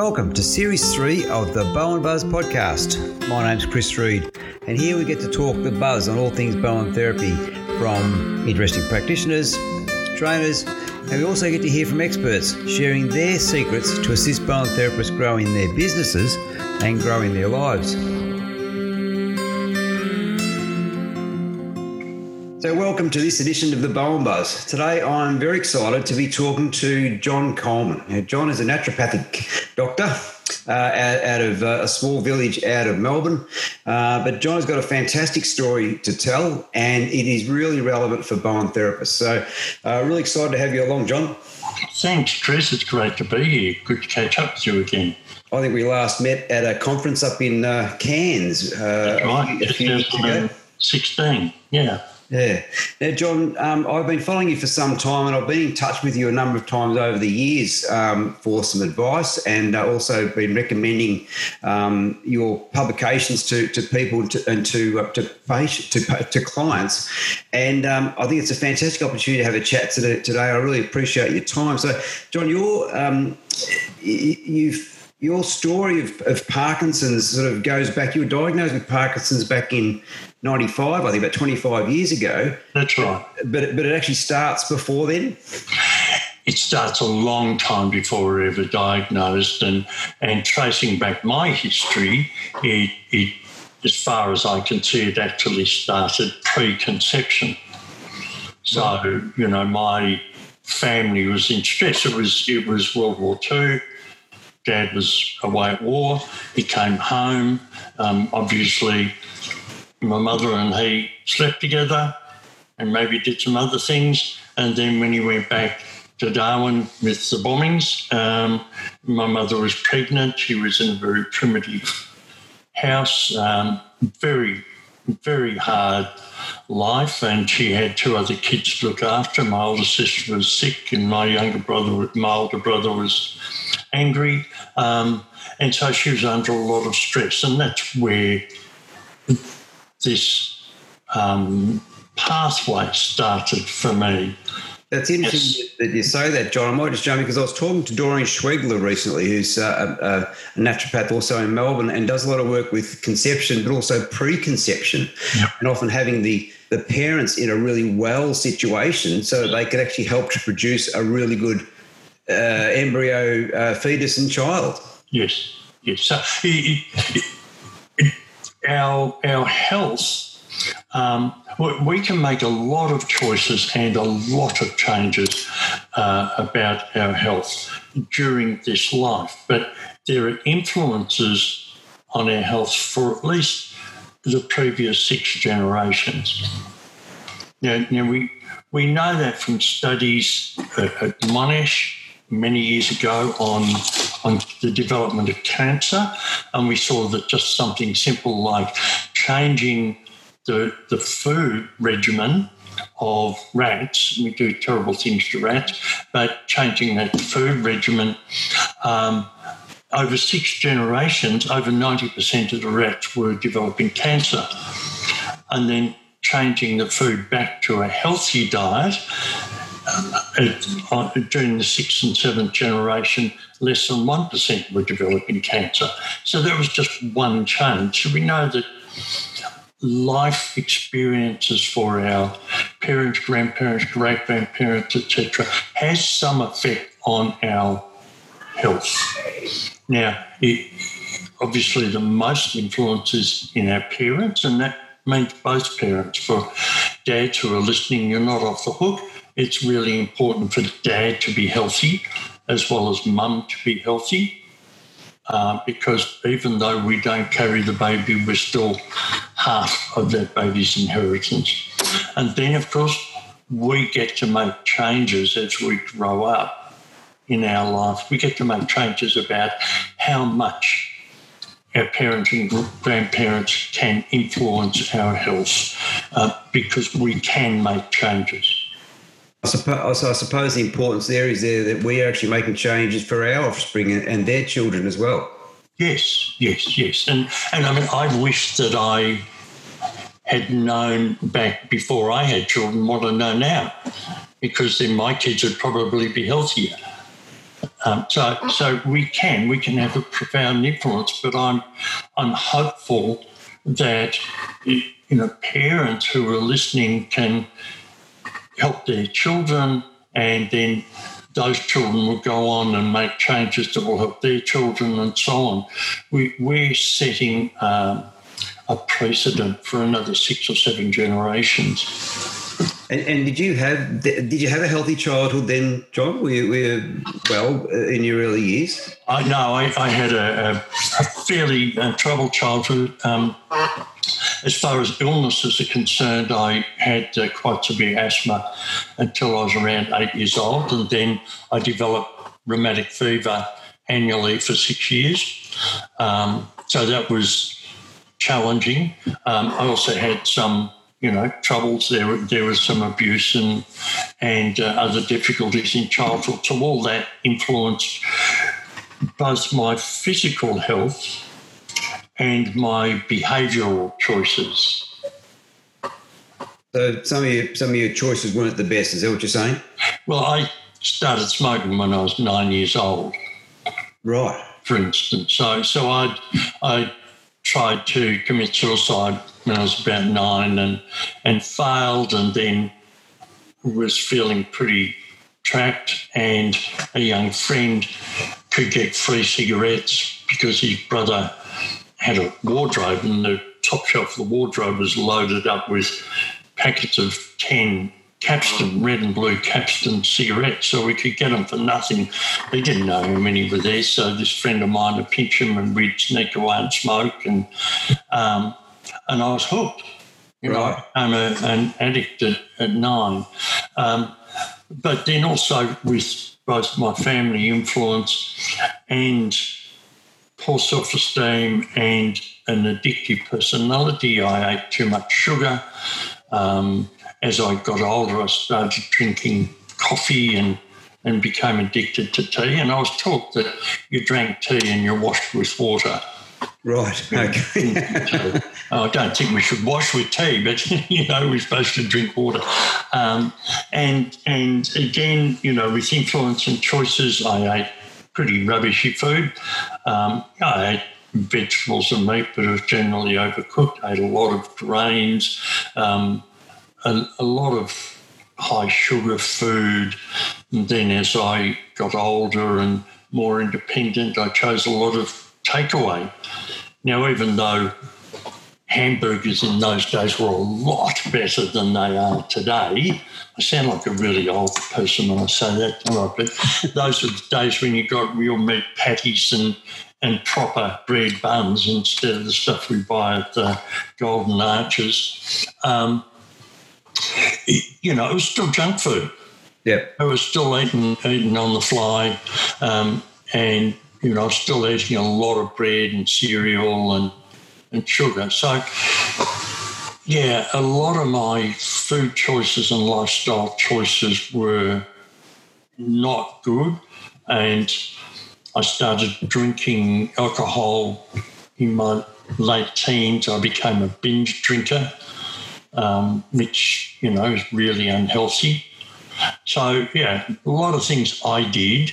Welcome to Series 3 of the Bowen Buzz podcast. My name's Chris Reed, and here we get to talk the buzz on all things Bowen therapy from interesting practitioners, trainers, and we also get to hear from experts sharing their secrets to assist Bowen therapists grow in their businesses and growing their lives. So, welcome to this edition of the Bowen Buzz. Today, I'm very excited to be talking to John Coleman. Now, John is a naturopathic doctor uh, out, out, of uh, a small village out of Melbourne. Uh, but John's got a fantastic story to tell, and it is really relevant for Bowen therapists. So, uh, really excited to have you along, John. Thanks, Chris. It's great to be here. Good to catch up with you again. I think we last met at a conference up in uh, Cairns uh, right. a few, few ago. 16, yeah. Yeah. Now, John, um, I've been following you for some time and I've been in touch with you a number of times over the years um, for some advice and uh, also been recommending um, your publications to, to people and to, and to, uh, to, to, to, clients. And um, I think it's a fantastic opportunity to have a chat today. today. I really appreciate your time. So, John, you're, um, you've your story of, of Parkinson's sort of goes back. You were diagnosed with Parkinson's back in 95, I think about 25 years ago. That's right. But, but it actually starts before then? It starts a long time before we are ever diagnosed. And, and tracing back my history, it, it, as far as I can see, it actually started pre conception. So, you know, my family was in stress. It was, it was World War II. Dad was away at war. He came home. Um, obviously, my mother and he slept together and maybe did some other things. And then when he went back to Darwin with the bombings, um, my mother was pregnant. She was in a very primitive house, um, very, very hard life. And she had two other kids to look after. My older sister was sick, and my younger brother, my older brother was angry. Um, and so she was under a lot of stress. And that's where this um, pathway started for me. That's interesting yes. that you say that, John. I might just jump in because I was talking to Doreen Schwegler recently, who's uh, a, a, naturopath also in Melbourne and does a lot of work with conception, but also preconception, yep. and often having the the parents in a really well situation so they could actually help to produce a really good uh, embryo, uh, fetus, and child. Yes, yes. So our our health, um, we can make a lot of choices and a lot of changes uh, about our health during this life, but there are influences on our health for at least the previous six generations. Now, now we we know that from studies at, at Monash many years ago on, on the development of cancer, and we saw that just something simple like changing the, the food regimen of rats, we do terrible things to rats, but changing that food regimen um, over six generations, over 90% of the rats were developing cancer. And then changing the food back to a healthy diet, uh, during the sixth and seventh generation, less than 1% were developing cancer. So that was just one change. So we know that life experiences for our parents, grandparents, great grandparents, etc., has some effect on our health. Now, it, obviously, the most influence is in our parents, and that means both parents. For dads who are listening, you're not off the hook it's really important for dad to be healthy as well as mum to be healthy. Uh, because even though we don't carry the baby, we're still half of that baby's inheritance. And then, of course, we get to make changes as we grow up in our life. We get to make changes about how much our parents and grandparents can influence our health uh, because we can make changes. I suppose, I suppose the importance there is there that we are actually making changes for our offspring and their children as well. Yes, yes, yes. And, and I mean, I wish that I had known back before I had children what I know now, because then my kids would probably be healthier. Um, so, so we can we can have a profound influence, but I'm I'm hopeful that you know parents who are listening can help their children, and then those children will go on and make changes that will help their children, and so on. We we're setting. Um, a precedent for another six or seven generations. And, and, did you have did you have a healthy childhood then, John? Were you, were you well uh, in your early years? I know I, I had a, a fairly uh, troubled childhood. Um, as far as illnesses are concerned, I had uh, quite severe asthma until I was around eight years old, and then I developed rheumatic fever annually for six years. Um, so that was challenging. Um, I also had some, you know, troubles. There, there was some abuse and and uh, other difficulties in childhood. So all that influenced both my physical health and my behavioural choices. So some of your some of your choices weren't the best. Is that what you're saying? Well, I started smoking when I was nine years old. Right. For instance, so so I I tried to commit suicide when I was about nine and and failed and then was feeling pretty trapped and a young friend could get free cigarettes because his brother had a wardrobe and the top shelf of the wardrobe was loaded up with packets of 10 Capstan, red and blue Capstan cigarettes, so we could get them for nothing. They didn't know how many were there, so this friend of mine would pinch them and we'd sneak away and smoke, and um, and I was hooked. You right. know, I'm a, an addict at, at nine. Um, but then also with both my family influence and poor self esteem and an addictive personality, I ate too much sugar. Um, as I got older, I started drinking coffee and and became addicted to tea. And I was taught that you drank tea and you washed with water. Right. Okay. so, I don't think we should wash with tea, but you know we're supposed to drink water. Um, and and again, you know, with influence and choices, I ate pretty rubbishy food. Um, I ate vegetables and meat, but it was generally overcooked. I ate a lot of grains. Um, a, a lot of high sugar food. And then as I got older and more independent, I chose a lot of takeaway. Now, even though hamburgers in those days were a lot better than they are today, I sound like a really old person when I say that, don't I? But those were the days when you got real meat patties and and proper bread buns instead of the stuff we buy at the Golden Arches. Um, you know, it was still junk food. Yeah. I was still eating, eating on the fly. Um, and, you know, I was still eating a lot of bread and cereal and, and sugar. So, yeah, a lot of my food choices and lifestyle choices were not good. And I started drinking alcohol in my late teens. I became a binge drinker um, which, you know, is really unhealthy. So, yeah, a lot of things I did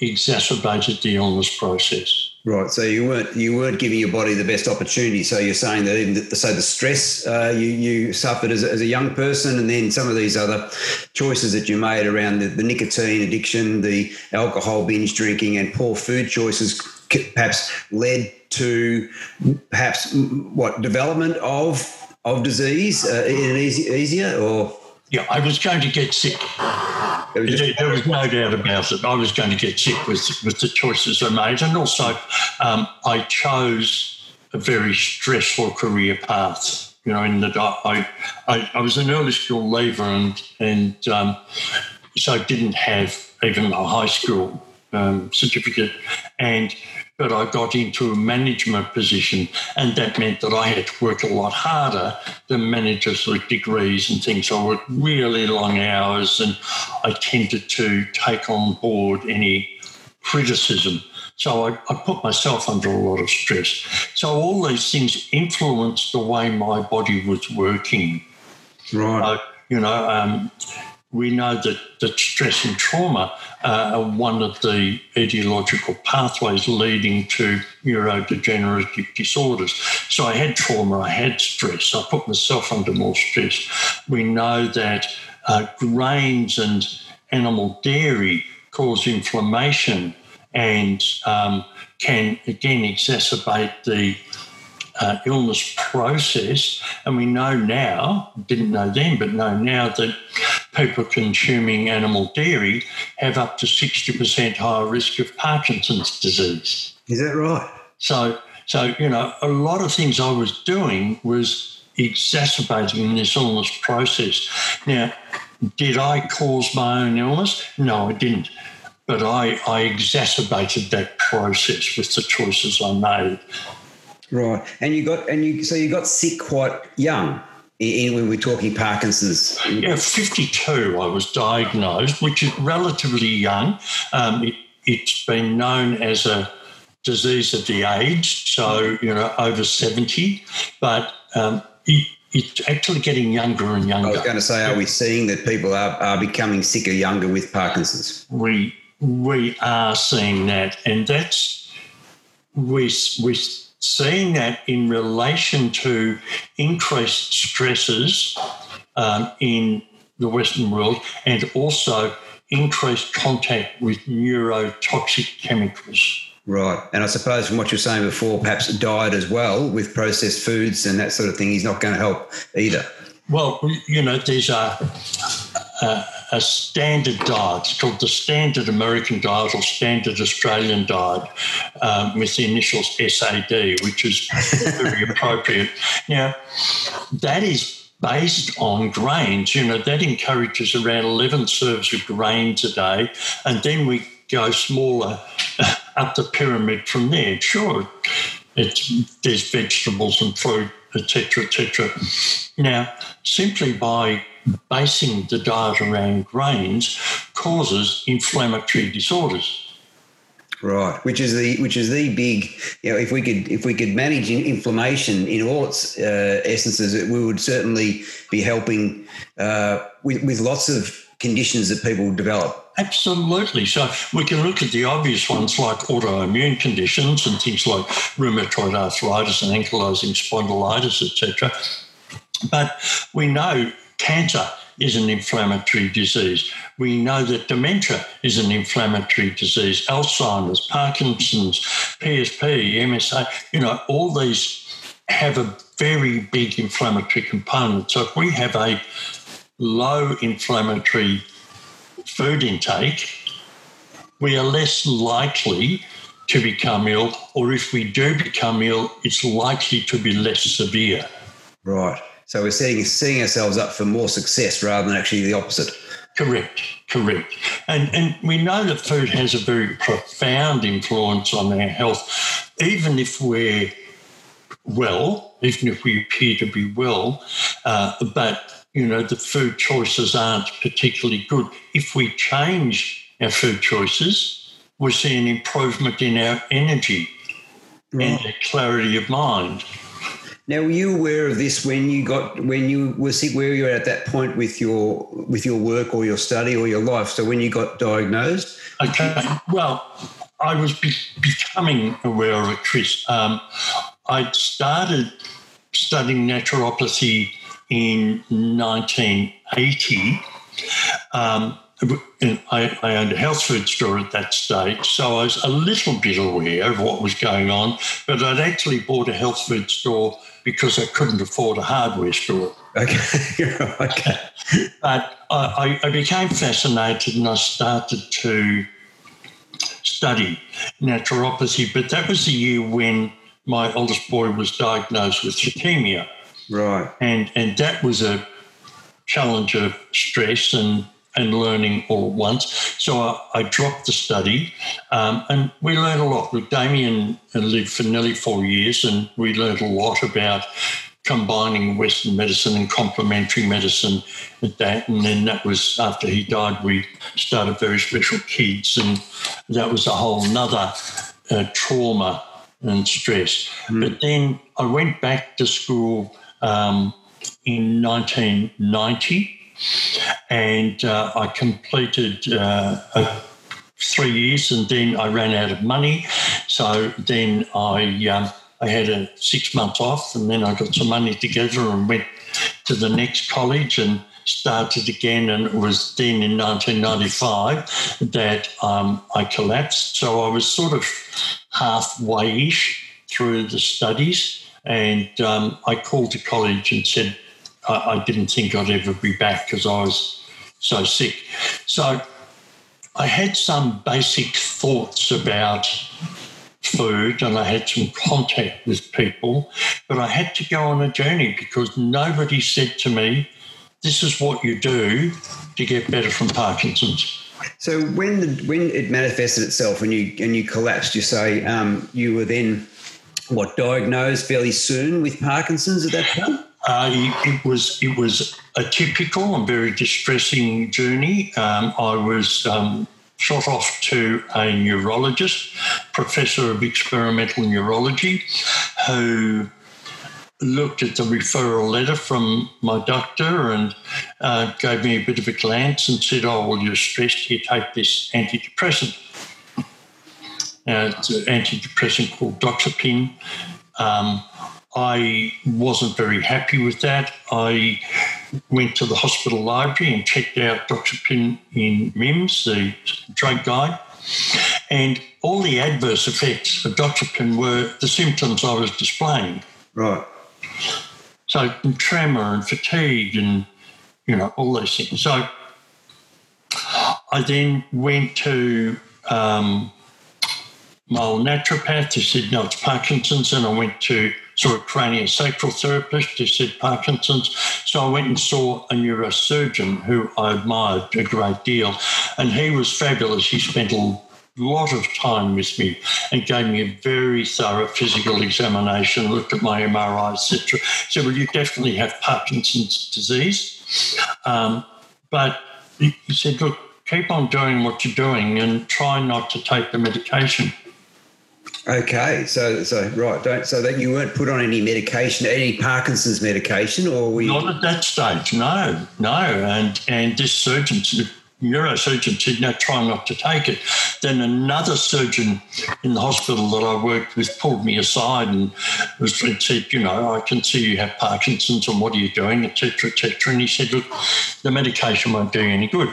exacerbated the illness process. Right. So you weren't you weren't giving your body the best opportunity. So you're saying that even the, so the stress uh, you you suffered as, as a young person, and then some of these other choices that you made around the, the nicotine addiction, the alcohol binge drinking, and poor food choices perhaps led to perhaps what development of of disease uh, easy, easier or? Yeah, I was going to get sick. There, there, was no doubt about it. I was going to get sick with, with the choices I made. And also, um, I chose a very stressful career path. You know, in that I, I, I was an early school leaver and, and um, so I didn't have even a high school um, certificate. And but I got into a management position, and that meant that I had to work a lot harder than managers with degrees and things. I worked really long hours, and I tended to take on board any criticism. So I, I put myself under a lot of stress. So all these things influenced the way my body was working. Right. you know, um, we know that, that stress and trauma are one of the etiological pathways leading to neurodegenerative disorders. So I had trauma, I had stress, I put myself under more stress. We know that uh, grains and animal dairy cause inflammation and um, can again exacerbate the uh, illness process. And we know now, didn't know then, but know now that people consuming animal dairy have up to 60% higher risk of Parkinson's disease. Is that right? So, so you know, a lot of things I was doing was exacerbating this illness process. Now, did I cause my own illness? No, I didn't. But I, I exacerbated that process with the choices I made. Right, and you got and you so you got sick quite young. In, when we're talking Parkinson's, yeah, fifty-two. I was diagnosed, which is relatively young. Um, it, it's been known as a disease of the aged, so you know over seventy, but um, it, it's actually getting younger and younger. I was going to say, are we seeing that people are, are becoming sicker younger with Parkinson's? We we are seeing that, and that's we we seeing that in relation to increased stresses um, in the Western world and also increased contact with neurotoxic chemicals. Right. And I suppose from what you're saying before, perhaps diet as well with processed foods and that sort of thing is not going to help either. Well, you know, there's a, a, a, standard diet. It's called the standard American diet or standard Australian diet um, with the initials SAD, which is very appropriate. Now, that is based on grains. You know, that encourages around 11 serves of grains a day. And then we go smaller up the pyramid from there. Sure, it's, there's vegetables and fruit, etc., etc. Now, simply by basing the diet around grains causes inflammatory disorders. Right, which is the which is the big, you know, if we could if we could manage inflammation in all its uh, essences, we would certainly be helping uh, with with lots of conditions that people develop. Absolutely. So we can look at the obvious ones like autoimmune conditions and things like rheumatoid arthritis and ankylosing spondylitis, etc. But we know cancer is an inflammatory disease. We know that dementia is an inflammatory disease, Alzheimer's, Parkinson's, PSP, MSA, you know, all these have a very big inflammatory component. So if we have a low inflammatory food intake, we are less likely to become ill, or if we do become ill, it's likely to be less severe. Right. So we're setting, setting ourselves up for more success rather than actually the opposite. Correct, correct. And, and we know that food has a very profound influence on our health, even if we're well, even if we appear to be well, uh, but you know the food choices aren't particularly good. If we change our food choices, we see an improvement in our energy right. and our clarity of mind. Now, were you aware of this when you got when you were? Where you were at that point with your with your work or your study or your life? So when you got diagnosed, okay. Well, I was be- becoming aware of it, Chris. Um, I'd started studying naturopathy in 1980. Um, I, I, owned a health food store at that stage, so I was a little bit aware of what was going on. But I'd actually bought a health food store because I couldn't afford a hardware store. Okay, okay. But I, I became fascinated and I started to study naturopathy. But that was the year when my oldest boy was diagnosed with leukemia. Right. And and that was a challenge of stress and and learning all at once. So I, I dropped the study, um, and we learned a lot. With Damien lived for nearly four years, and we learned a lot about combining Western medicine and complementary medicine with that. And then that was after he died, we started Very Special Kids, and that was a whole nother uh, trauma and stress. Mm. But then I went back to school um, in 1990 and uh, I completed uh, a, three years, and then I ran out of money. So then I um, I had a six months off, and then I got some money together and went to the next college and started again. And it was then in 1995 that um, I collapsed. So I was sort of halfway ish through the studies. And um, I called the college and said I, I didn't think I'd ever be back because I was so sick. So I had some basic thoughts about food and I had some contact with people, but I had to go on a journey because nobody said to me, This is what you do to get better from Parkinson's. So when the, when it manifested itself and you and you collapsed, you say um, you were then what diagnosed fairly soon with Parkinson's at that point. Uh, it was it was a typical and very distressing journey. Um, I was um, shot off to a neurologist, professor of experimental neurology, who looked at the referral letter from my doctor and uh, gave me a bit of a glance and said, "Oh, well, you're stressed. You take this antidepressant." Uh, it's an antidepressant called Doxepin. Um, I wasn't very happy with that. I went to the hospital library and checked out Doxepin in MIMS, the drug guide, and all the adverse effects of Doxepin were the symptoms I was displaying. Right. So tremor and fatigue and you know all those things. So I then went to um, my old naturopath who said no, it's Parkinson's, and I went to saw a craniosacral therapist who said Parkinson's. So I went and saw a neurosurgeon who I admired a great deal, and he was fabulous. He spent a lot of time with me and gave me a very thorough physical examination, looked at my MRI, etc. Said, well, you definitely have Parkinson's disease. Um, but he said, look, keep on doing what you're doing and try not to take the medication. Okay, so so right, don't so that you weren't put on any medication, any Parkinson's medication, or we not at that stage. No, no, and and this surgeon, neurosurgeon, said no, try not to take it. Then another surgeon in the hospital that I worked with pulled me aside and was and said, you know, I can see you have Parkinson's, and what are you doing, etc., etc. And he said, look, the medication won't do you any good.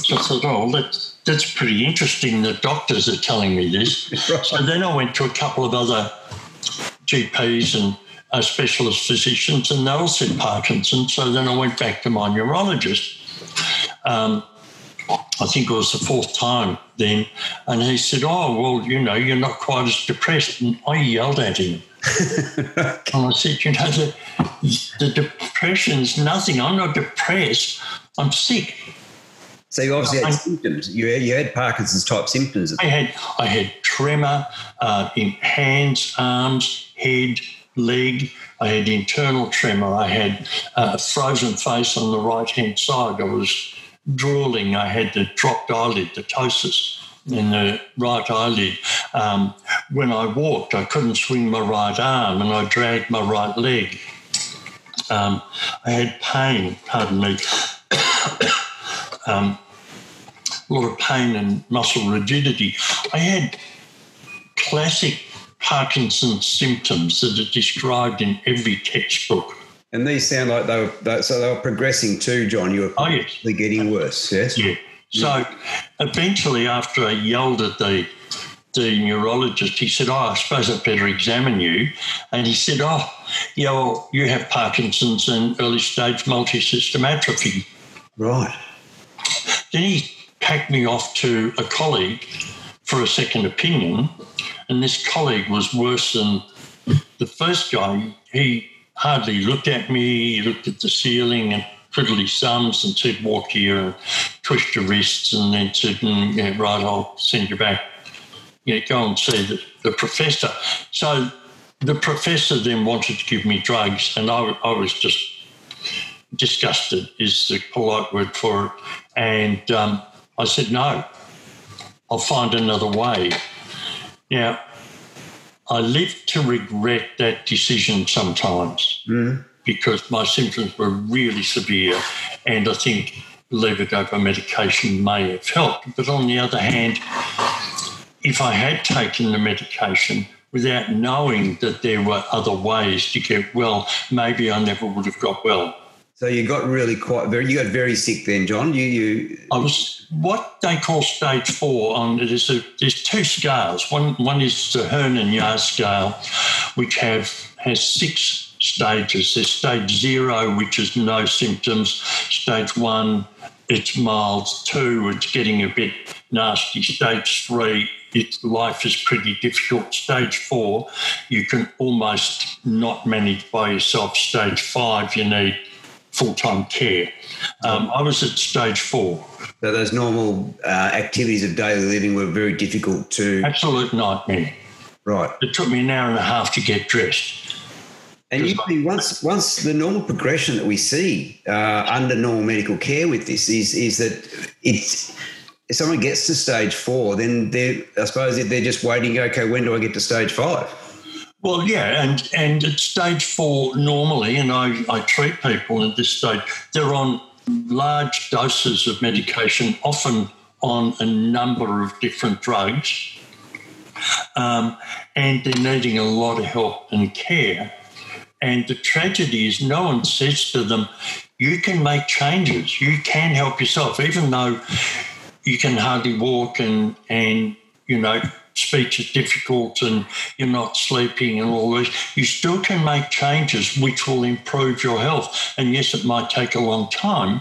So I thought, oh, let's that's pretty interesting. The doctors are telling me this. Right. So then I went to a couple of other GPs and uh, specialist physicians, and they all said Parkinson's. So then I went back to my neurologist. Um, I think it was the fourth time then, and he said, "Oh, well, you know, you're not quite as depressed." And I yelled at him, and I said, "You know, the, the depression's nothing. I'm not depressed. I'm sick." So you obviously had I, symptoms. You had, you had Parkinson's type symptoms. I had I had tremor uh, in hands, arms, head, leg. I had internal tremor. I had a frozen face on the right hand side. I was drooling. I had the dropped eyelid, the ptosis in the right eyelid. Um, when I walked, I couldn't swing my right arm and I dragged my right leg. Um, I had pain, pardon me. Um, a lot of pain and muscle rigidity. I had classic Parkinson's symptoms that are described in every textbook. And these sound like they were so they were progressing too, John. You were oh, yes. getting worse. Yes. Yeah. So eventually, after I yelled at the the neurologist, he said, "Oh, I suppose I'd better examine you." And he said, "Oh, yeah, well, you have Parkinson's and early stage multi-system atrophy." Right. Then he packed me off to a colleague for a second opinion. And this colleague was worse than the first guy. He hardly looked at me, he looked at the ceiling and twiddled his thumbs and said, Walk here and twist your wrists, and then said, mm, Yeah, right, I'll send you back. Yeah, go and see the, the professor. So the professor then wanted to give me drugs, and I, I was just disgusted, is the polite word for it. And um, I said, no, I'll find another way. Now, I live to regret that decision sometimes mm. because my symptoms were really severe. And I think levodopa medication may have helped. But on the other hand, if I had taken the medication without knowing that there were other ways to get well, maybe I never would have got well. So you got really quite very. You got very sick then, John. You you. I was what they call stage four. On there's a, there's two scales. One one is the Hoehn and Yahr scale, which have has six stages. There's stage zero, which is no symptoms. Stage one, it's mild. Two, it's getting a bit nasty. Stage three, it's, life is pretty difficult. Stage four, you can almost not manage by yourself. Stage five, you need full time care. Um, I was at stage four. So those normal uh, activities of daily living were very difficult to. Absolute nightmare. Right. It took me an hour and a half to get dressed. And usually, once once the normal progression that we see uh, under normal medical care with this is is that it's if someone gets to stage four, then they're I suppose they're just waiting. Okay, when do I get to stage five? Well, yeah, and and at stage four normally, and I, I treat people at this stage, they're on large doses of medication, often on a number of different drugs, um, and they're needing a lot of help and care. And the tragedy is, no one says to them, you can make changes, you can help yourself, even though you can hardly walk and, and you know, speech is difficult and you're not sleeping and all this, you still can make changes which will improve your health. And yes, it might take a long time,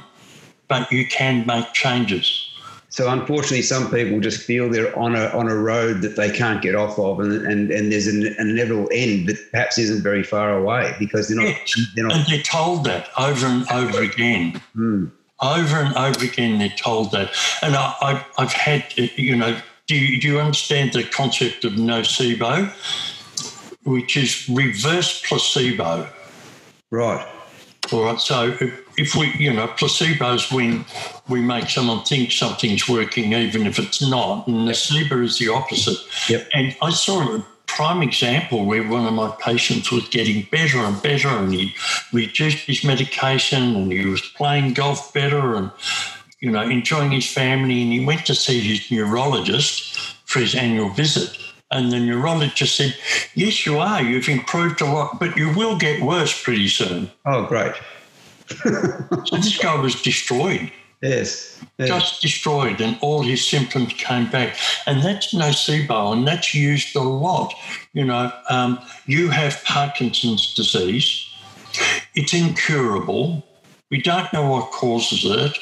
but you can make changes. So unfortunately, some people just feel they're on a on a road that they can't get off of, and and, and there's an, an inevitable end that perhaps isn't very far away because they're not. Yeah. They're not and they're told that over and over again. Hmm. Over and over again, they're told that. And I, I, I've had, you know, do you, do you understand the concept of nocebo, which is reverse placebo? Right. All right. So if we, you know, placebos when we make someone think something's working, even if it's not, and nocebo is the opposite. Yep. And I saw a prime example where one of my patients was getting better and better, and he reduced his medication, and he was playing golf better, and you know, enjoying his family. And he went to see his neurologist for his annual visit. And the neurologist said, Yes, you are. You've improved a lot, but you will get worse pretty soon. Oh, great. so this guy was destroyed. Yes, yes. Just destroyed, and all his symptoms came back. And that's nocebo, and that's used a lot. You know, um, you have Parkinson's disease, it's incurable. We don't know what causes it,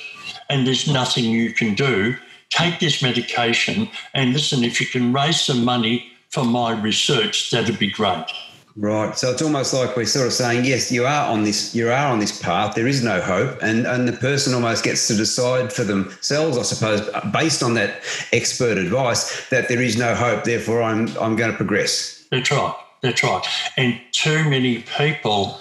and there's nothing you can do. Take this medication, and listen, if you can raise some money for my research, that'd be great. Right. So it's almost like we're sort of saying, yes, you are on this, you are on this path. There is no hope, and and the person almost gets to decide for themselves, I suppose, based on that expert advice, that there is no hope. Therefore, I'm I'm going to progress. That's right. That's right. And too many people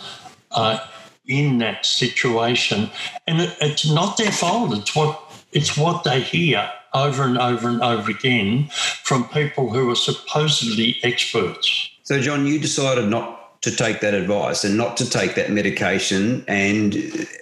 are in that situation, and it, it's not their fault. It's what it's what they hear over and over and over again from people who are supposedly experts. So, John, you decided not to take that advice and not to take that medication, and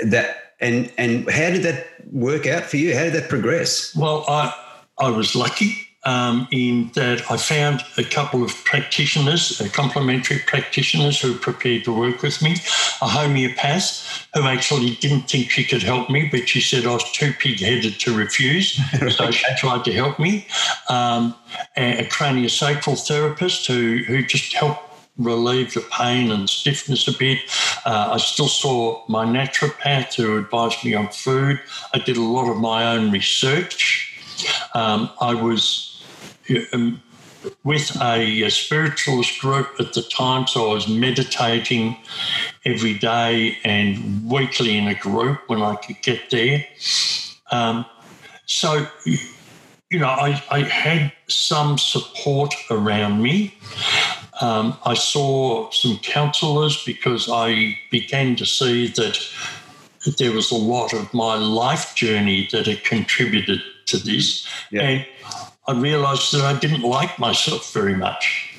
that and and how did that work out for you? How did that progress? Well, I I was lucky um, in that I found a couple of practitioners, uh, complementary practitioners who were prepared to work with me, a homeopath who actually didn't think she could help me, but she said I was too pig headed to refuse. so she tried to help me. Um, a craniosacral therapist who, who just helped relieve the pain and stiffness a bit. Uh, I still saw my naturopath who advised me on food. I did a lot of my own research. Um, I was with a, a, spiritualist group at the time, so I was meditating every day and weekly in a group when I could get there. Um, so, you know, I, I, had some support around me. Um, I saw some counsellors because I began to see that there was a lot of my life journey that had contributed to this. Yeah. And I realised that I didn't like myself very much.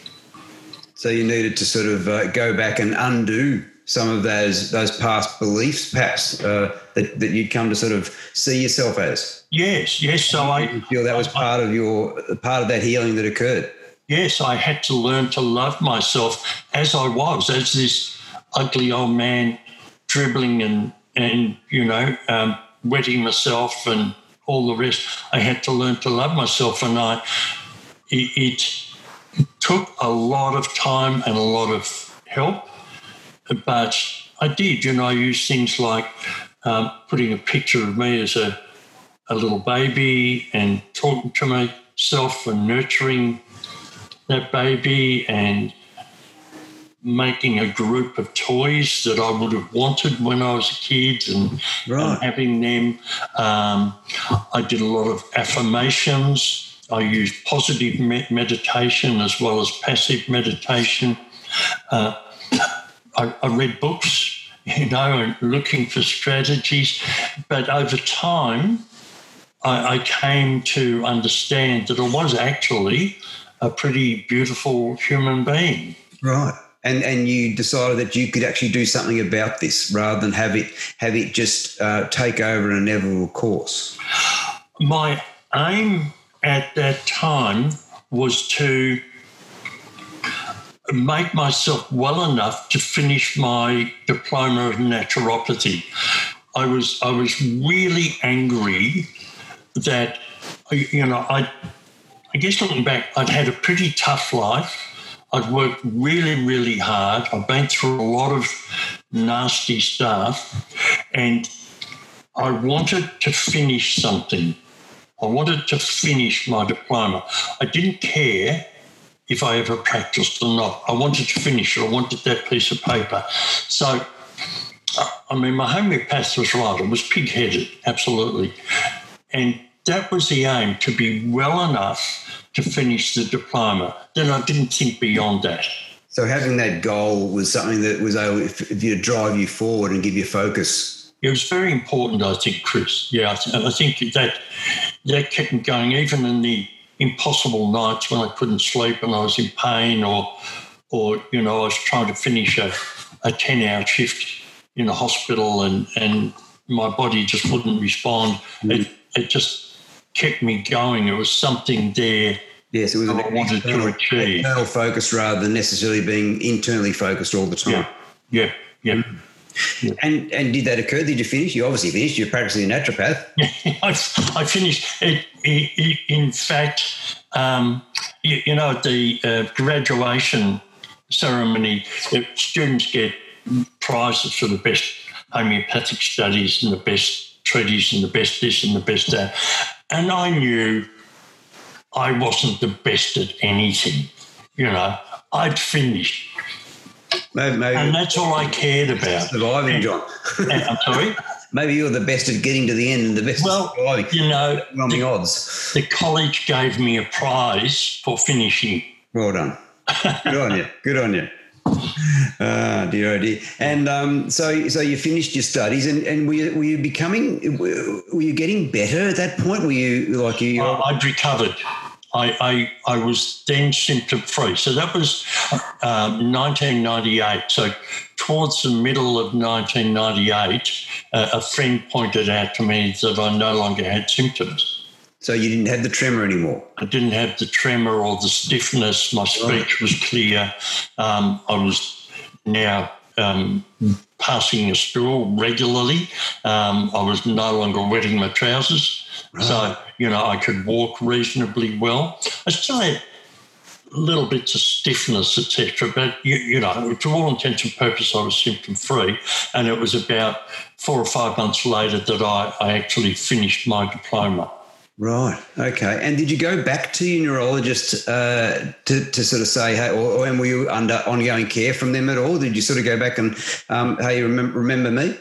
So you needed to sort of uh, go back and undo some of those those past beliefs, perhaps uh, that that you'd come to sort of see yourself as. Yes, yes. So I feel that was part of your part of that healing that occurred. yes, I had to learn to love myself as I was, as this ugly old man dribbling and and you know um, wetting myself and all the rest. I had to learn to love myself, and I it, it took a lot of time and a lot of help, but I did. You know, I used things like um, putting a picture of me as a a little baby and talking to myself and nurturing that baby and making a group of toys that I would have wanted when I was a kid and, Right. and having them. Um, I did a lot of affirmations. I used positive me- meditation as well as passive meditation. Uh, I, I read books, you know, and looking for strategies. But over time, I, I came to understand that I was actually a pretty beautiful human being. Right. And and you decided that you could actually do something about this rather than have it have it just uh, take over an inevitable course. My aim at that time was to make myself well enough to finish my diploma of naturopathy. I was I was really angry that you know I I guess looking back I'd had a pretty tough life. I'd worked really really hard. I've been through a lot of nasty stuff and I wanted to finish something. I wanted to finish my diploma. I didn't care if I ever practiced or not. I wanted to finish it. I wanted that piece of paper. So, I mean, my homeopath was right. I was pig headed, absolutely. And that was the aim to be well enough to finish the diploma. Then I didn't think beyond that. So having that goal was something that was able if, if you to drive you forward and give you focus. It was very important, I think, Chris. Yeah, I, I think that that kept me going, even in the impossible nights when I couldn't sleep and I was in pain, or, or you know, I was trying to finish a, a ten-hour shift in a hospital, and and my body just wouldn't respond. It mm. it just kept me going. It was something there Yes, it was an I wanted to achieve. external focus rather than necessarily being internally focused all the time. Yeah, yeah, yeah. And and did that occur? Did you finish? You obviously finished. You're practicing a naturopath. I, I finished. It, it, in fact, um, you, you know, at the uh, graduation ceremony, students get prizes for the best homeopathic studies and the best treaties and the best this and the best that. And I knew I wasn't the best at anything. You know, I'd finished, Maybe, maybe and that's all I cared about. surviving, John. And- I'm sorry. maybe you're the best at getting to the end and the best Well, at surviving. you know, Overwhelming odds. the college gave me a prize for finishing. Well done. Good on you. Good on you. Ah, dear, oh dear. And um, so, so you finished your studies, and, and were, you, were you becoming, were you getting better at that point? Were you like you? I- I'd recovered. I, I, I was then symptom free. So that was um, 1998. So towards the middle of 1998, uh, a friend pointed out to me that I no longer had symptoms. So you didn't have the tremor anymore. I didn't have the tremor or the stiffness. My speech was clear. Um, I was now um, passing a stool regularly. Um, I was no longer wetting my trousers. So, you know, I could walk reasonably well. I still had little bits of stiffness, etc. But, you, you know, to all intents and purposes, I was symptom free. And it was about four or five months later that I, I actually finished my diploma. Right. Okay. And did you go back to your neurologist uh, to, to sort of say, hey, or, or and were you under ongoing care from them at all? Did you sort of go back and, um, hey, remember, remember me?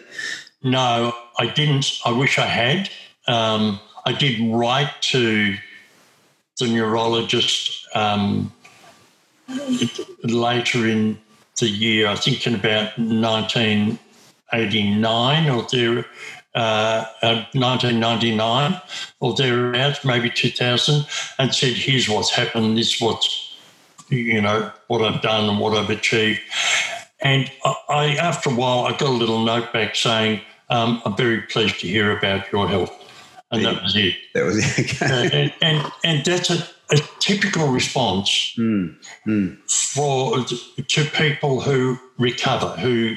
No, I didn't. I wish I had. Um, I did write to the neurologist um, later in the year, I think in about 1989 or there, uh, uh, 1999 or thereabouts, maybe 2000, and said, here's what's happened, this what's, you know, what I've done and what I've achieved. And I, after a while, I got a little note back saying, um, I'm very pleased to hear about your health. And that was it. That was it. Uh, and, and, and, that's a, a typical response mm, mm. for to people who recover, who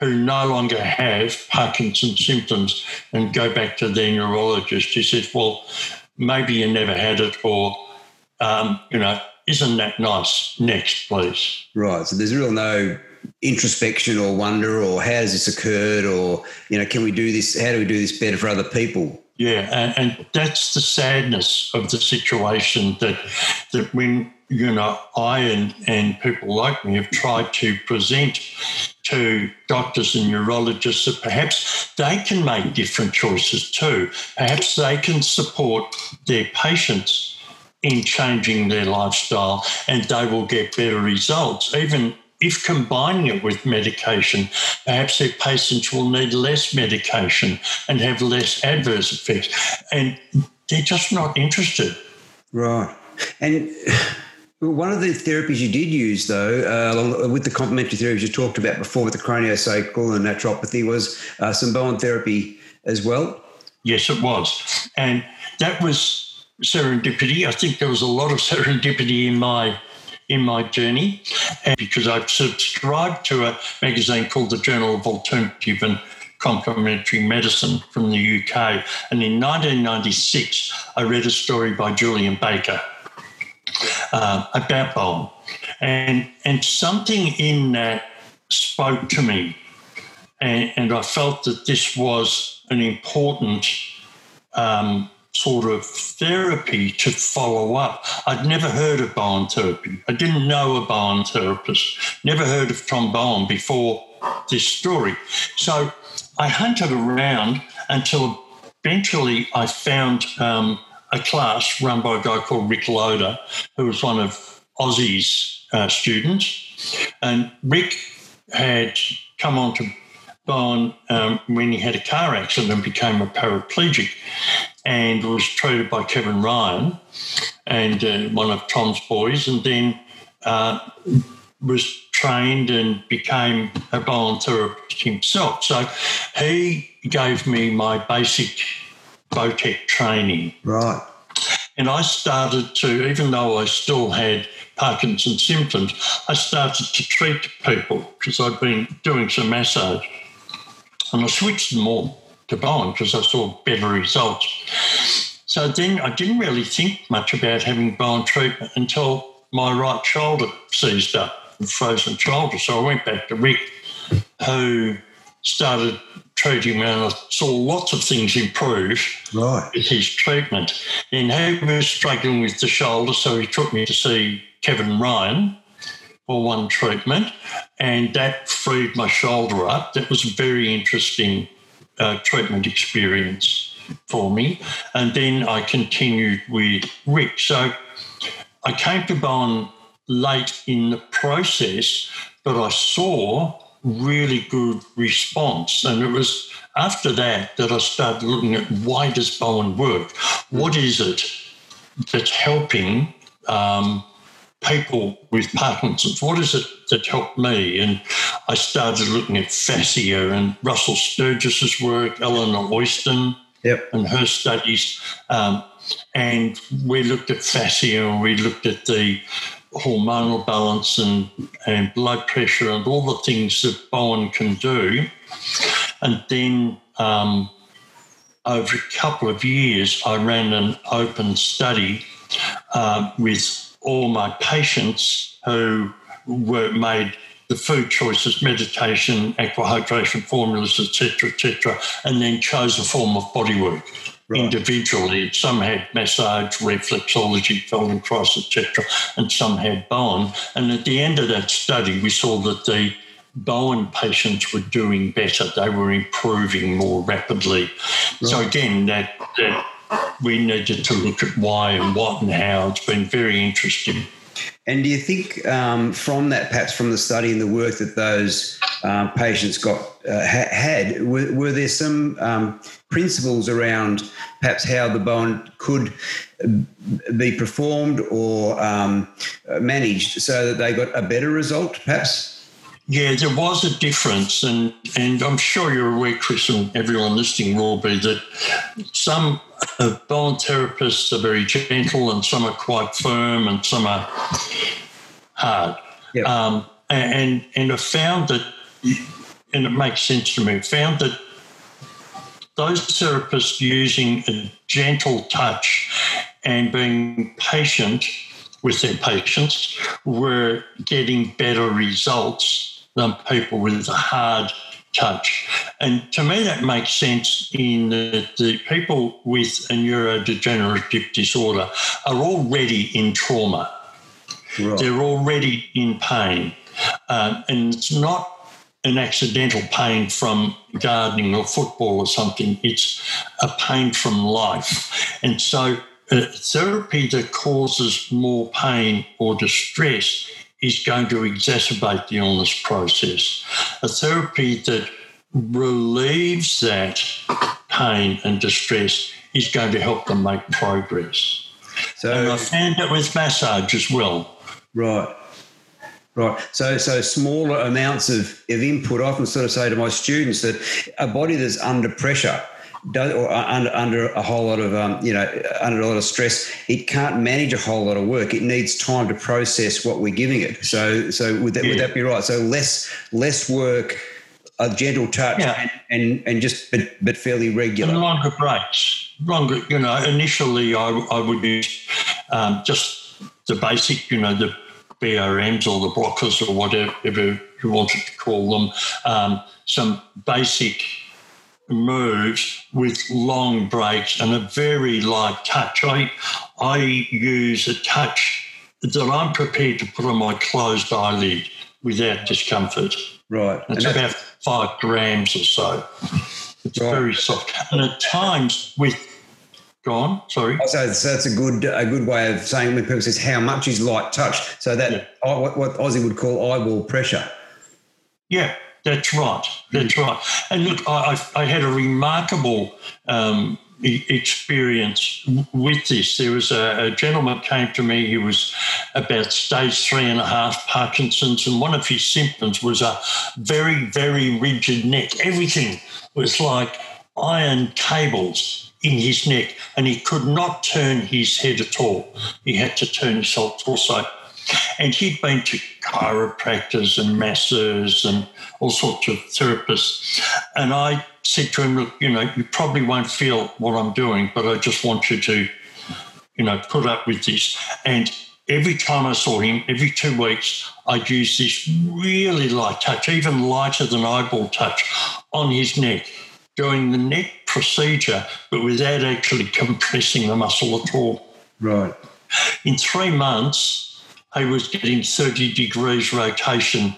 who no longer have Parkinson's symptoms and go back to their neurologist He says, well, maybe you never had it or, um, you know, isn't that nice? Next, please. Right. So there's real no introspection or wonder or how has this occurred or, you know, can we do this? How do we do this better for other people? Yeah, and, and that's the sadness of the situation that that when you know I and, and people like me have tried to present to doctors and neurologists that perhaps they can make different choices too. Perhaps they can support their patients in changing their lifestyle and they will get better results. Even if combining it with medication, perhaps their patients will need less medication and have less adverse effects. And they're just not interested. Right. And one of the therapies you did use, though, uh, with the complementary therapies you talked about before with the craniosacral and naturopathy, was uh, some Bowen therapy as well. Yes, it was. And that was serendipity. I think there was a lot of serendipity in my in my journey, and because I've subscribed to a magazine called the Journal of Alternative and Complementary Medicine from the UK. And in 1996, I read a story by Julian Baker uh, about Bowen. And, and something in that spoke to me. And, and I felt that this was an important um, sort of therapy to follow up. I'd never heard of Bowen therapy. I didn't know a Bowen therapist. Never heard of Tom Bowen before this story. So I hunted around until eventually I found um, a class run by a guy called Rick Loader, who was one of Ossie's uh, students. And Rick had come on to Bowen um, when he had a car accident and became a paraplegic and was treated by Kevin Ryan and uh, one of Tom's boys, and then uh, was trained and became a therapist himself. So he gave me my basic Bowtech training. Right. And I started to, even though I still had Parkinson's symptoms, I started to treat people because I'd been doing some massage. And I switched them all to Bowen because I saw better results. So then I didn't really think much about having Bowen treatment until my right shoulder seized up, frozen shoulder. So I went back to Rick, who started treating me, and I saw lots of things improve right. with his treatment. And he was struggling with the shoulder, so he took me to see Kevin Ryan one treatment, and that freed my shoulder up. That was a very interesting uh, treatment experience for me. And then I continued with Rick. So I came to Bowen late in the process, but I saw really good response. And it was after that that I started looking at why does Bowen work? What is it that's helping um, people with Parkinson's? What is it that helped me? And I started looking at fascia and Russell Sturgis's work, Eleanor Oyston yep. and her studies. Um, and we looked at fascia and we looked at the hormonal balance and, and blood pressure and all the things that Bowen can do. And then um, over a couple of years, I ran an open study uh, with all my patients who were made the food choices, meditation, aqua hydration formulas, etc., etc., and then chose a form of bodywork right. individually. Some had massage, reflexology, Feldenkrais, etc., and some had Bowen. And at the end of that study, we saw that the Bowen patients were doing better; they were improving more rapidly. Right. So again, that that we needed to look at why and what and how. It's been very interesting. And do you think um, from that, perhaps from the study and the work that those um, patients got uh, ha- had, were, were, there some um, principles around perhaps how the Bowen could uh, be performed or um, managed so that they got a better result, perhaps? Yeah, there was a difference, and and I'm sure you're aware, Chris, and everyone listening will be that some uh, Bowen therapists are very gentle, and some are quite firm, and some are hard. Yep. Um, and and I found that, and it makes sense to me. Found that those therapists using a gentle touch and being patient with their patients were getting better results than people with a hard touch. And to me, that makes sense in that the people with a neurodegenerative disorder are already in trauma. Right. They're already in pain. Um, and it's not an accidental pain from gardening or football or something, it's a pain from life. And so a therapy that causes more pain or distress is going to exacerbate the illness process. A therapy that relieves that pain and distress is going to help them make progress. So and I found it with massage as well. Right. Right. So, so smaller amounts of, of input. I often sort of say to my students that a body that's under pressure does, or under, under a whole lot of um, you know under a lot of stress, it can't manage a whole lot of work. It needs time to process what we're giving it. So so would that yeah. would that be right? So less less work, a gentle touch, yeah. and, and, and just but but fairly regular. And longer breaks. Longer, you know. Initially, I I would use um, just the basic, you know, the BRMs or the blockers or whatever you wanted to call them. Um, some basic moves with long breaks and a very light touch. I, I use a touch that I'm prepared to put on my closed eyelid without discomfort. Right. It's about five grams or so. It's right. very soft. And at times with Go on. Sorry. Oh, so, so that's a good a good way of saying when people says how much is light touch. So that yeah. what, what Ossie would call eyeball pressure. Yeah, that's right. That's right. And look, I, I had a remarkable um, experience with this. There was a, a, gentleman came to me. He was about stage three and a half Parkinson's, and one of his symptoms was a very, very rigid neck. Everything was like iron cables in his neck, and he could not turn his head at all. He had to turn his whole torso. And he'd been to chiropractors and masseurs and all sorts of therapists. And I said to him, Look, you know, you probably won't feel what I'm doing, but I just want you to, you know, put up with this. And every time I saw him, every two weeks, I'd use this really light touch, even lighter than eyeball touch, on his neck, doing the neck procedure, but without actually compressing the muscle at all. Right. In three months, he was getting 30 degrees rotation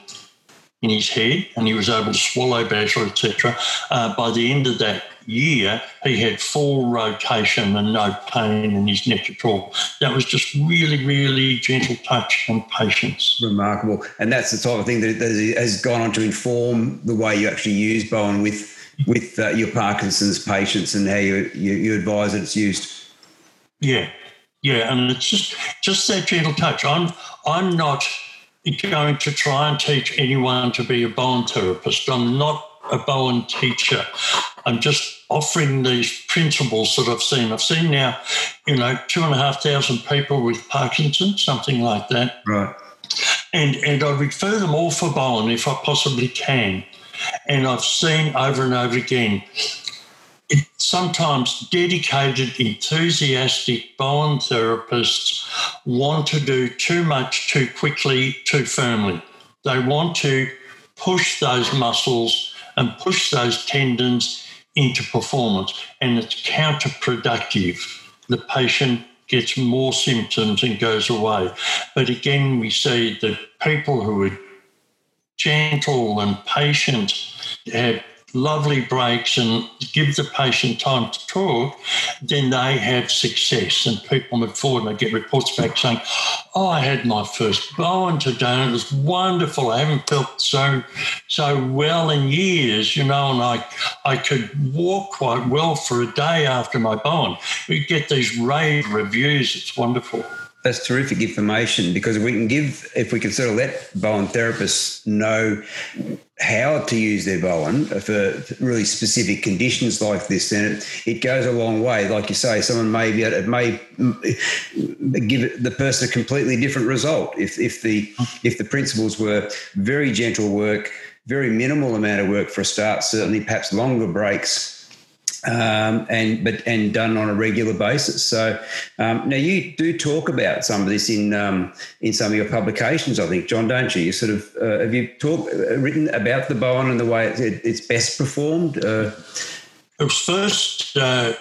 in his head and he was able to swallow better, etc. Uh, by the end of that year, he had full rotation and no pain in his neck at all. That was just really, really gentle touch and patience. Remarkable. And that's the type of thing that has gone on to inform the way you actually use Bowen with with uh, your Parkinson's patients and how you, you, you advise that it's used. Yeah, yeah, and it's just just that gentle touch. I'm I'm not going to try and teach anyone to be a Bowen therapist. I'm not a Bowen teacher. I'm just offering these principles that I've seen. I've seen now, you know, two and a half thousand people with Parkinson's, something like that. Right. And and I refer them all for Bowen if I possibly can. And I've seen over and over again sometimes dedicated, enthusiastic Bowen therapists want to do too much too quickly, too firmly. They want to push those muscles and push those tendons into performance, and it's counterproductive. The patient gets more symptoms and goes away. But again, we see that people who are gentle and patient have lovely breaks and give the patient time to talk, then they have success. And people move forward and they get reports back saying, Oh, I had my first Bowen today and it was wonderful. I haven't felt so so well in years, you know, and I I could walk quite well for a day after my Bowen. We get these rave reviews, it's wonderful. That's terrific information because we can give, if we can sort of let Bowen therapists know how to use their Bowen for really specific conditions like this, then it, it goes a long way. Like you say, someone may be it may give the person a completely different result if if the if the principles were very gentle work, very minimal amount of work for a start, certainly perhaps longer breaks um, and but and done on a regular basis. So um, now you do talk about some of this in um, in some of your publications, I think, John, don't you? You sort of uh, have you talked uh, written about the Bowen and the way it, it's best performed. Uh, it was first. Uh,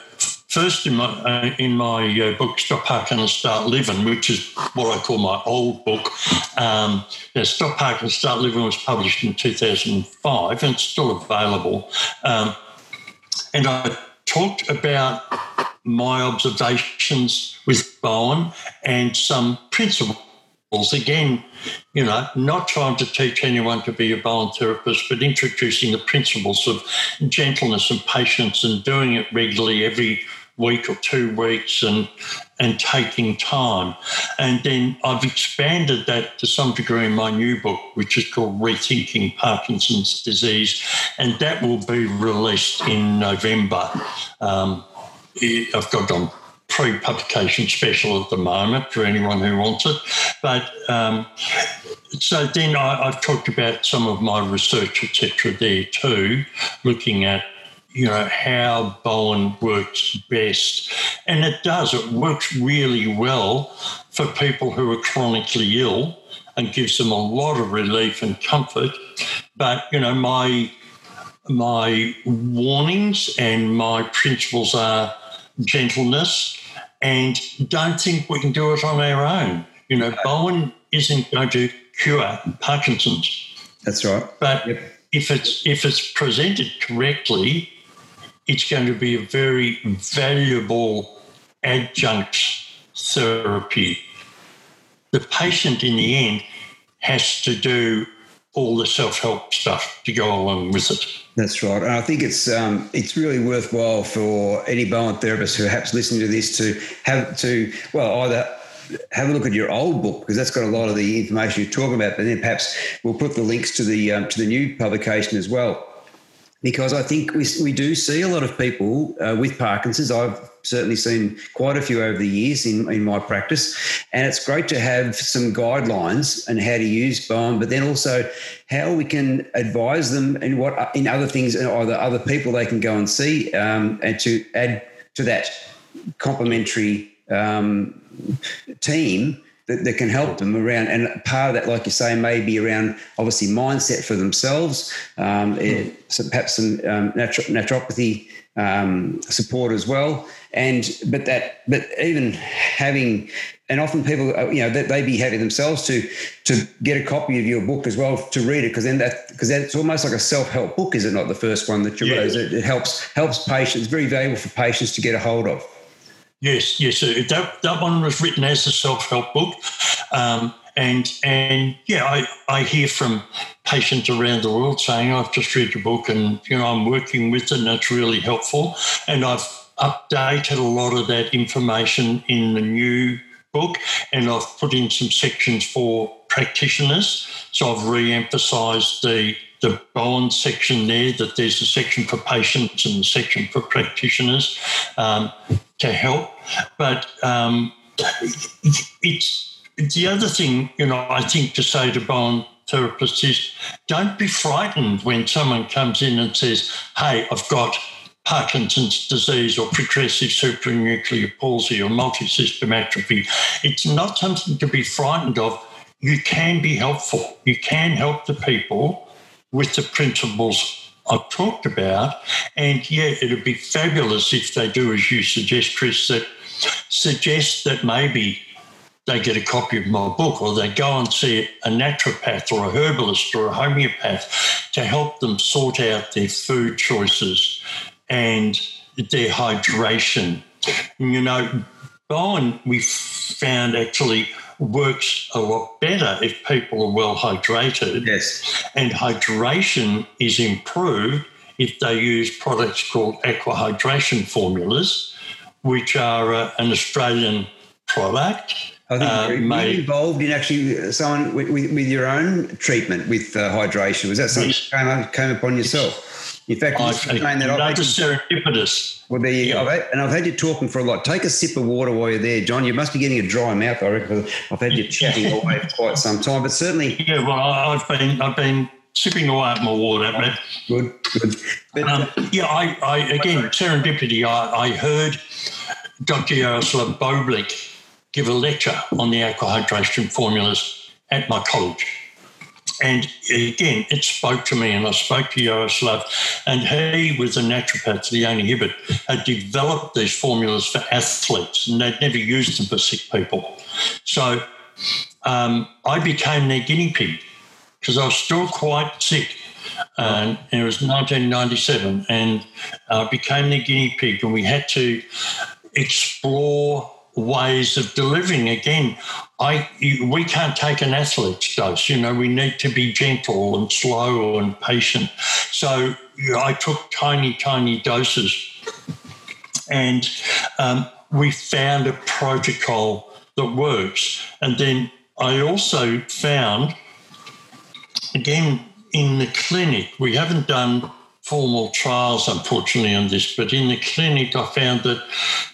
first, in my uh, in my uh, book "Stop Parkin' and Start Living," which is what I call my old book, um, yeah, "Stop Parkin' and Start Living" was published in 2005 and it's still available. Um, and I talked about my observations with Bowen and some principles. Again, you know, not trying to teach anyone to be a Bowen therapist, but introducing the principles of gentleness and patience and doing it regularly every week or two weeks and and taking time. And then I've expanded that to some degree in my new book, which is called Rethinking Parkinson's Disease, and that will be released in November. Um, I've got on pre-publication special at the moment for anyone who wants it. But um, so then I, have talked about some of my research, etc., there too, looking at you know, how Bowen works best. And it does, it works really well for people who are chronically ill and gives them a lot of relief and comfort. But, you know, my my warnings and my principles are gentleness and don't think we can do it on our own. You know, Bowen isn't going to cure Parkinson's. That's right. But yep. if it's if it's presented correctly, it's going to be a very valuable adjunct therapy. The patient, in the end, has to do all the self-help stuff to go along with it. That's right, and I think it's um, it's really worthwhile for any Bowen therapist who perhaps listening to this to have to well either have a look at your old book because that's got a lot of the information you talk about, but then perhaps we'll put the links to the um, to the new publication as well because I think we, we do see a lot of people uh, with Parkinson's. I've certainly seen quite a few over the years in, in my practice. And it's great to have some guidelines and how to use Bowen, but then also how we can advise them and what in other things and either other people they can go and see um, and to add to that complementary um, team that, that, can help them around. And part of that, like you say, may be around obviously mindset for themselves, um, mm. so perhaps some um, naturopathy um, support as well. And but that, but even having, and often people, uh, you know, that they be happy themselves to to get a copy of your book as well to read it because then that because that's almost like a self help book, is it not? The first one that you yeah. wrote, it, it helps helps patients. Very valuable for patients to get a hold of. Yes, yes. That, that one was written as a self help book. Um, and and yeah, I, I hear from patients around the world saying, I've just read your book and you know I'm working with it and it's really helpful. And I've updated a lot of that information in the new book and I've put in some sections for practitioners. So I've re-emphasized the the Bowen section there, that there's a section for patients and a section for practitioners. Um, to help. But um, it's the other thing, you know, I think to say to Bowen therapists is don't be frightened when someone comes in and says, hey, I've got Parkinson's disease or progressive supranuclear palsy or multisystem atrophy. It's not something to be frightened of. You can be helpful. You can help the people with the principles I've talked about. And yeah, it'd be fabulous if they do, as you suggest, Chris, that suggest that maybe they get a copy of my book or they go and see a naturopath or a herbalist or a homeopath to help them sort out their food choices and their hydration. You know, Bowen, we found actually works a lot better if people are well hydrated. Yes. And hydration is improved if they use products called aqua hydration formulas, which are uh, an Australian product. I think uh, were you involved in actually uh, someone with, with, with your own treatment with uh, hydration. Was that something yes. that came, up, came upon yourself? In fact, I've, saying that I've serendipitous. Well, there you yeah. I've and I've had you talking for a lot. Take a sip of water while you're there, John. You must be getting a dry mouth, I reckon. I've had you chatting away for quite some time, but certainly. Yeah, well, I've been I've been sipping away at my water. But, good, good. But, um, yeah, I, I again serendipity. I, I heard Dr. Jaroslav Boublik give a lecture on the aqua hydration formulas at my college. And again, it spoke to me, and I spoke to Jaroslav, and he was a naturopath, Leonie Hibbert, had developed these formulas for athletes, and they'd never used them for sick people. So um, I became their guinea pig because I was still quite sick. And it was 1997, and I became their guinea pig, and we had to explore ways of delivering. Again, I we can't take an athlete's dose. You know, we need to be gentle and slow and patient. So I took tiny, tiny doses, and um, we found a protocol that works. And then I also found, again, in the clinic, we haven't done formal trials, unfortunately, on this, but in the clinic, I found that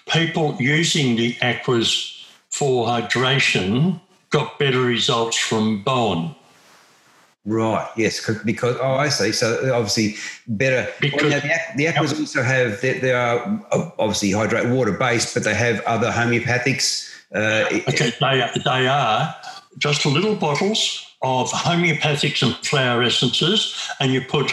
people using the aquas for hydration got better results from Bowen. Right. Yes. Because oh, I see. So obviously better. Because well, the, the aquas also have they, they, are obviously hydrate water based, but they have other homeopathics. Uh, okay, they they are just little bottles of homeopathics and flower essences, and you put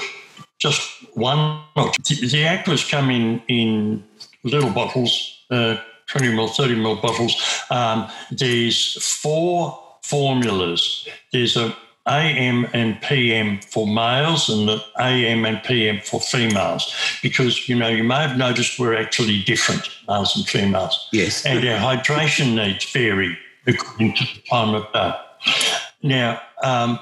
just one. The aquas come in in little bottles, uh, 20 ml, 30 ml bottles. Um, there's four formulas. There's a AM and PM for males and the AM and PM for females because you know you may have noticed we're actually different males and females. Yes. And our hydration needs vary according to the time of day. Now, um,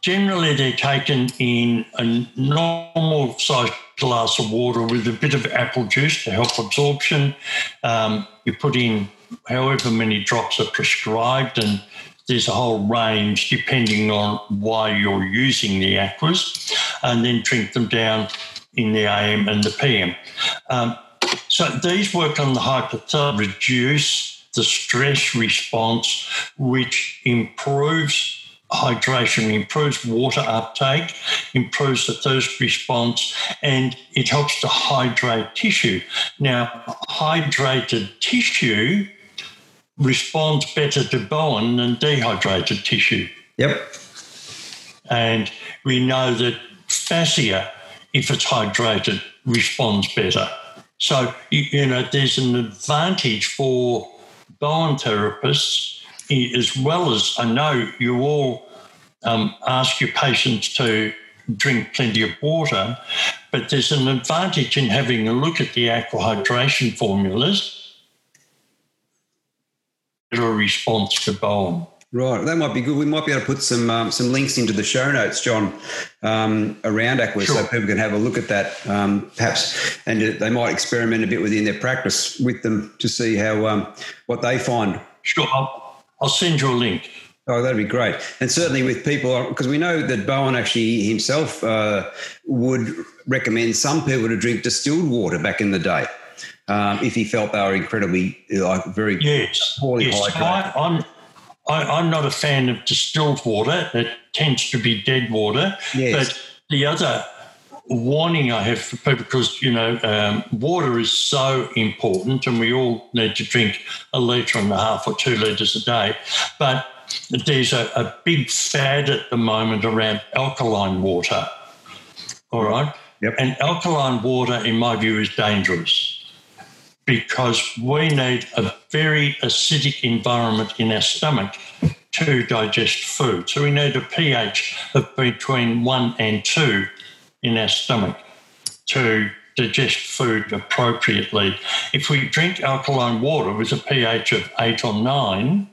generally they're taken in a normal sized glass of water with a bit of apple juice to help absorption. Um, you put in however many drops are prescribed, and there's a whole range depending on why you're using the aquas, and then drink them down in the AM and the PM. Um, so these work on the hypothalamus, reduce the stress response, which improves hydration, improves water uptake, improves the thirst response, and it helps to hydrate tissue. Now, hydrated tissue responds better to Bowen than dehydrated tissue. Yep. And we know that fascia, if it's hydrated, responds better. So, you know, there's an advantage for Bowen therapists as well as I know you all um, ask your patients to drink plenty of water, but there's an advantage in having a look at the aqua hydration formulas. A response to Bowen. Right, that might be good. We might be able to put some um, some links into the show notes, John, um, around Aqua, sure. so people can have a look at that, um, perhaps, and they might experiment a bit within their practice with them to see how um, what they find. Sure. I'll, I'll send you a link. Oh, that'd be great. And certainly with people, because we know that Bowen actually himself uh, would recommend some people to drink distilled water back in the day um, if he felt they were incredibly, like, very yes, poorly yes. hydrated. I, am i am not a fan of distilled water. It tends to be dead water. Yes. But the other warning I have for people because you know um, water is so important, and we all need to drink a litre and a half or two litres a day. But there's a, a big fad at the moment around alkaline water. All right, yep. and alkaline water, in my view, is dangerous because we need a very acidic environment in our stomach to digest food. So we need a pH of between one and two in our stomach to digest food appropriately. If we drink alkaline water with a pH of eight or nine,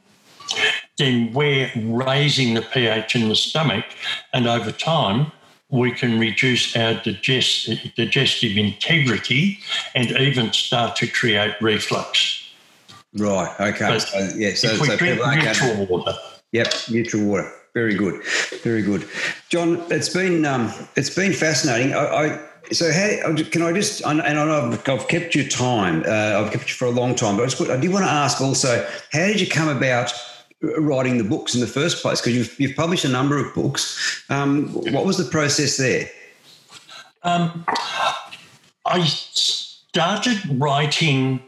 then we're raising the pH in the stomach, and over time, we can reduce our digest, digestive integrity and even start to create reflux. Right. Okay. But so, yeah. So, if we so drink neutral going- water, Yep, neutral water. Very good, very good. John, it's been um, it's been fascinating. I, I so how can I just and I know I've, I've kept your time. Uh, I've kept you for a long time, but I, just, I did want to ask also, how did you come about writing the books in the first place? Because you've you've published a number of books. Um, what was the process there? um, I started writing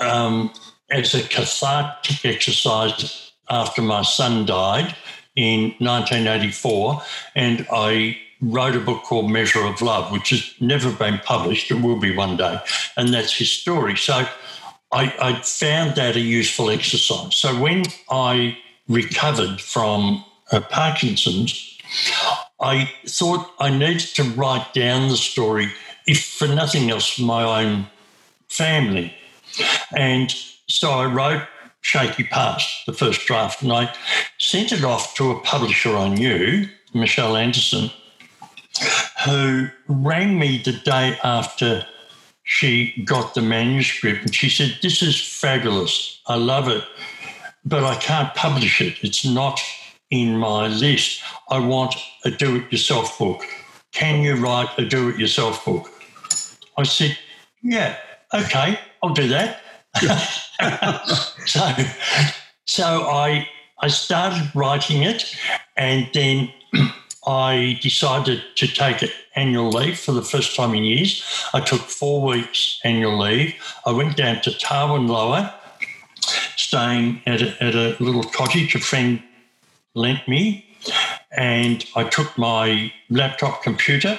um, as a cathartic exercise after my son died in 1984, and I wrote a book called Measure of Love, which has never been published. It will be one day, and that's his story. So I, I found that a useful exercise. So when I recovered from uh, Parkinson's, I thought I needed to write down the story, if for nothing else, my own family. And so I wrote Shaky Past, the first draft, and I sent it off to a publisher I knew, Michelle Anderson, who rang me the day after she got the manuscript and she said, This is fabulous. I love it, but I can't publish it. It's not in my list. I want a do it yourself book. Can you write a do it yourself book? I said, Yeah, okay, I'll do that. so, so I I started writing it, and then I decided to take annual leave for the first time in years. I took four weeks annual leave. I went down to Tarwin Lower, staying at a, at a little cottage a friend lent me, and I took my laptop computer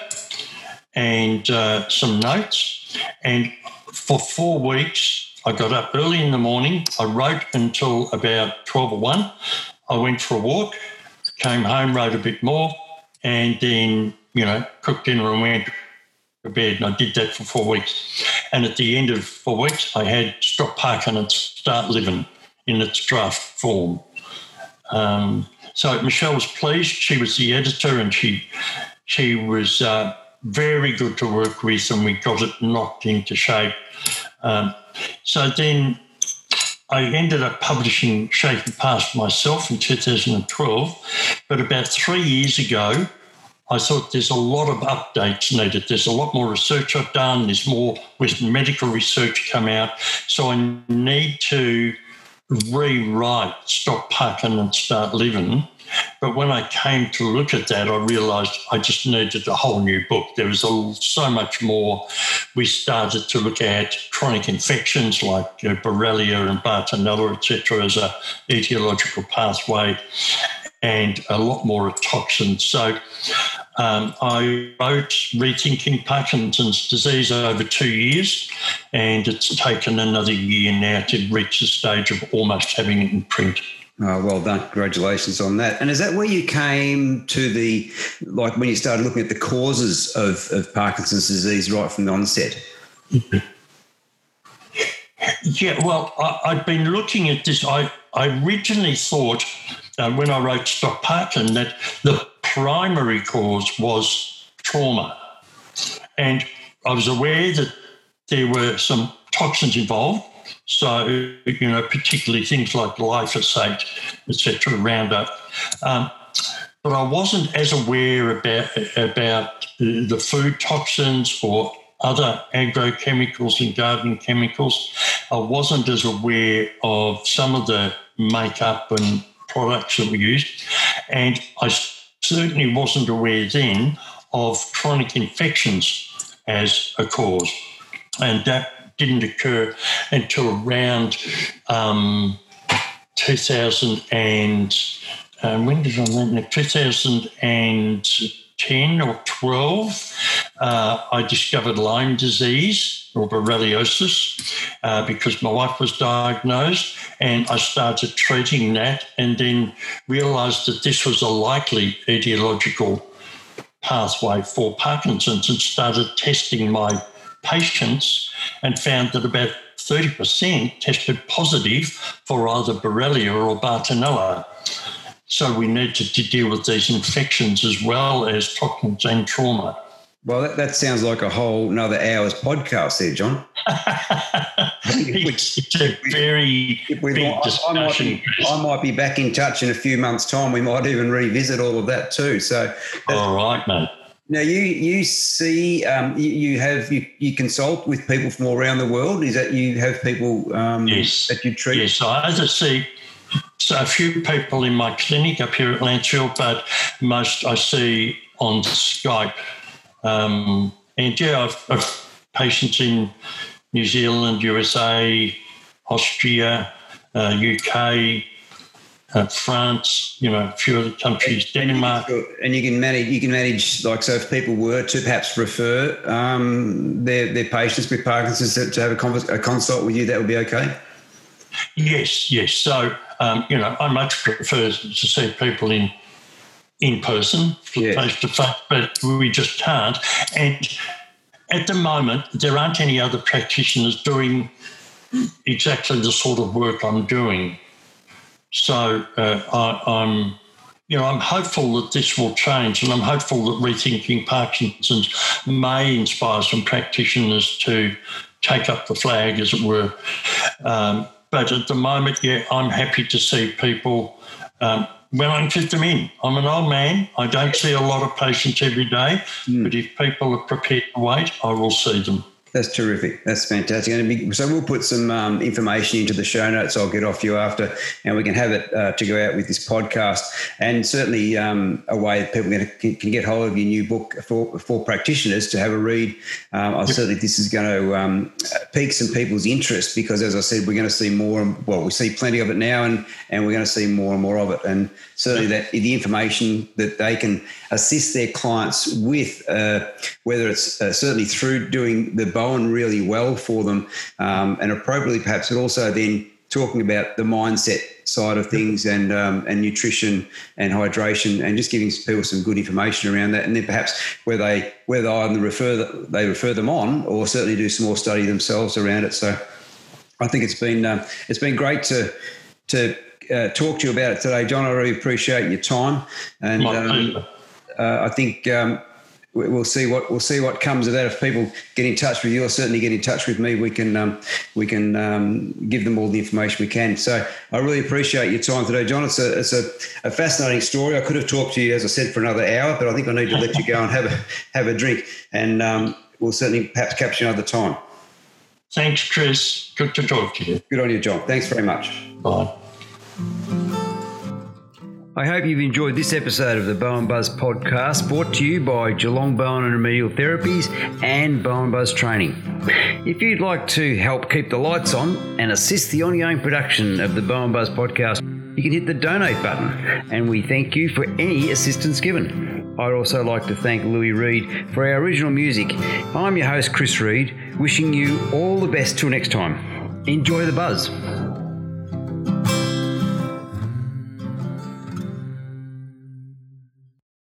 and uh, some notes. And for four weeks, I got up early in the morning. I wrote until about 12 or 1. I went for a walk, came home, wrote a bit more, and then, you know, cooked dinner and went to bed. And I did that for four weeks. And at the end of four weeks, I had Stop Parking and Start Living in its draft form. Um, so Michelle was pleased. She was the editor and she, she was uh, very good to work with, and we got it knocked into shape. Um, so then I ended up publishing Shaky Past myself in 2012. But about three years ago, I thought there's a lot of updates needed. There's a lot more research I've done. There's more Western medical research come out. So I need to rewrite Stop Parking and Start Living. But when I came to look at that, I realised I just needed a whole new book. There was so much more. We started to look at chronic infections like you know, Borrelia and Bartonella, etc., as a etiological pathway, and a lot more of toxins. So um, I wrote Rethinking Parkinson's Disease over two years, and it's taken another year now to reach the stage of almost having it in print. Oh, well done. Congratulations on that. And is that where you came to the, like when you started looking at the causes of, of Parkinson's disease right from the onset? Yeah, well, I, have been looking at this. I, I originally thought uh, when I wrote Stop Parkin that the primary cause was trauma. And I was aware that there were some toxins involved. So, you know, particularly things like glyphosate, etc., Roundup. Um, but I wasn't as aware about, about the food toxins or other agrochemicals and gardening chemicals. I wasn't as aware of some of the makeup and products that we used. And I certainly wasn't aware then of chronic infections as a cause. And that didn't occur until around um, 2000 and um, when did I learn that? 2010 or 12, uh, I discovered Lyme disease or borreliosis uh, because my wife was diagnosed, and I started treating that, and then realised that this was a likely etiological pathway for Parkinson's, and started testing my patients, and found that about 30% tested positive for either Borrelia or Bartonella. So we need to, to, deal with these infections as well as toxins and trauma. Well, that, that sounds like a whole another hour's podcast there, John. it's, it's, a very big I, discussion. I might, be, I might, be, back in touch in a few months' time. We might even revisit all of that too. So, all right, mate. Now you you see um, you, you, have you, you consult with people from all around the world. Is that you have people um, yes. that you treat? Yes, I just see so a few people in my clinic up here at Lancefield, but most I see on Skype. Um, and yeah, I've, I've patients in New Zealand, USA, Austria, uh, UK, uh, France, you know, a few other countries, Denmark. And you can manage, you can manage, like, so if people were to perhaps refer um, their, their patients with Parkinson's to, to have a, a, consult with you, that would be okay? Yes, yes. So, um, you know, I much prefer to see people in in person, face to face, but we just can't. And at the moment, there aren't any other practitioners doing exactly the sort of work I'm doing. So uh, I, am you know, I'm hopeful that this will change, and I'm hopeful that rethinking Parkinson's may inspire some practitioners to take up the flag, as it were. Um, but at the moment, yeah, I'm happy to see people. Um, when I fit them in. I'm an old man. I don't see a lot of patients every day, mm. but if people are prepared to wait, I will see them. That's terrific. That's fantastic. Be, so we'll put some um, information into the show notes. I'll get off you after, and we can have it uh, to go out with this podcast. And certainly um, a way that people can, can, get hold of your new book for, for practitioners to have a read. Um, I certainly this is going to um, pique some people's interest because, as I said, we're going to see more. Well, we see plenty of it now, and and we're going to see more and more of it. And certainly that the information that they can assist their clients with, uh, whether it's uh, certainly through doing the Bowen really well for them um, and appropriately, perhaps, but also then talking about the mindset side of things and um, and nutrition and hydration and just giving people some good information around that and then perhaps where they whether either refer they refer them on or certainly do some more study themselves around it. So I think it's been uh, it's been great to to uh, talk to you about it today, John. I really appreciate your time, and um, uh, I think um, we'll see what we'll see what comes of that. If people get in touch with you, or certainly get in touch with me, we can um, we can um, give them all the information we can. So I really appreciate your time today, John. It's a it's a, a, fascinating story. I could have talked to you, as I said, for another hour, but I think I need to let you go and have a have a drink, and um, we'll certainly perhaps catch you another time. Thanks, Chris. Good to talk to you. Good on you, John. Thanks very much. Bye. I hope you've enjoyed this episode of the Bowen Buzz podcast brought to you by Geelong Bowen and Remedial Therapies and Bowen Buzz Training. If you'd like to help keep the lights on and assist the ongoing production of the Bowen Buzz podcast, you can hit the donate button and we thank you for any assistance given. I'd also like to thank Louis Reed for our original music. I'm your host, Chris Reed, wishing you all the best till next time. Enjoy the buzz.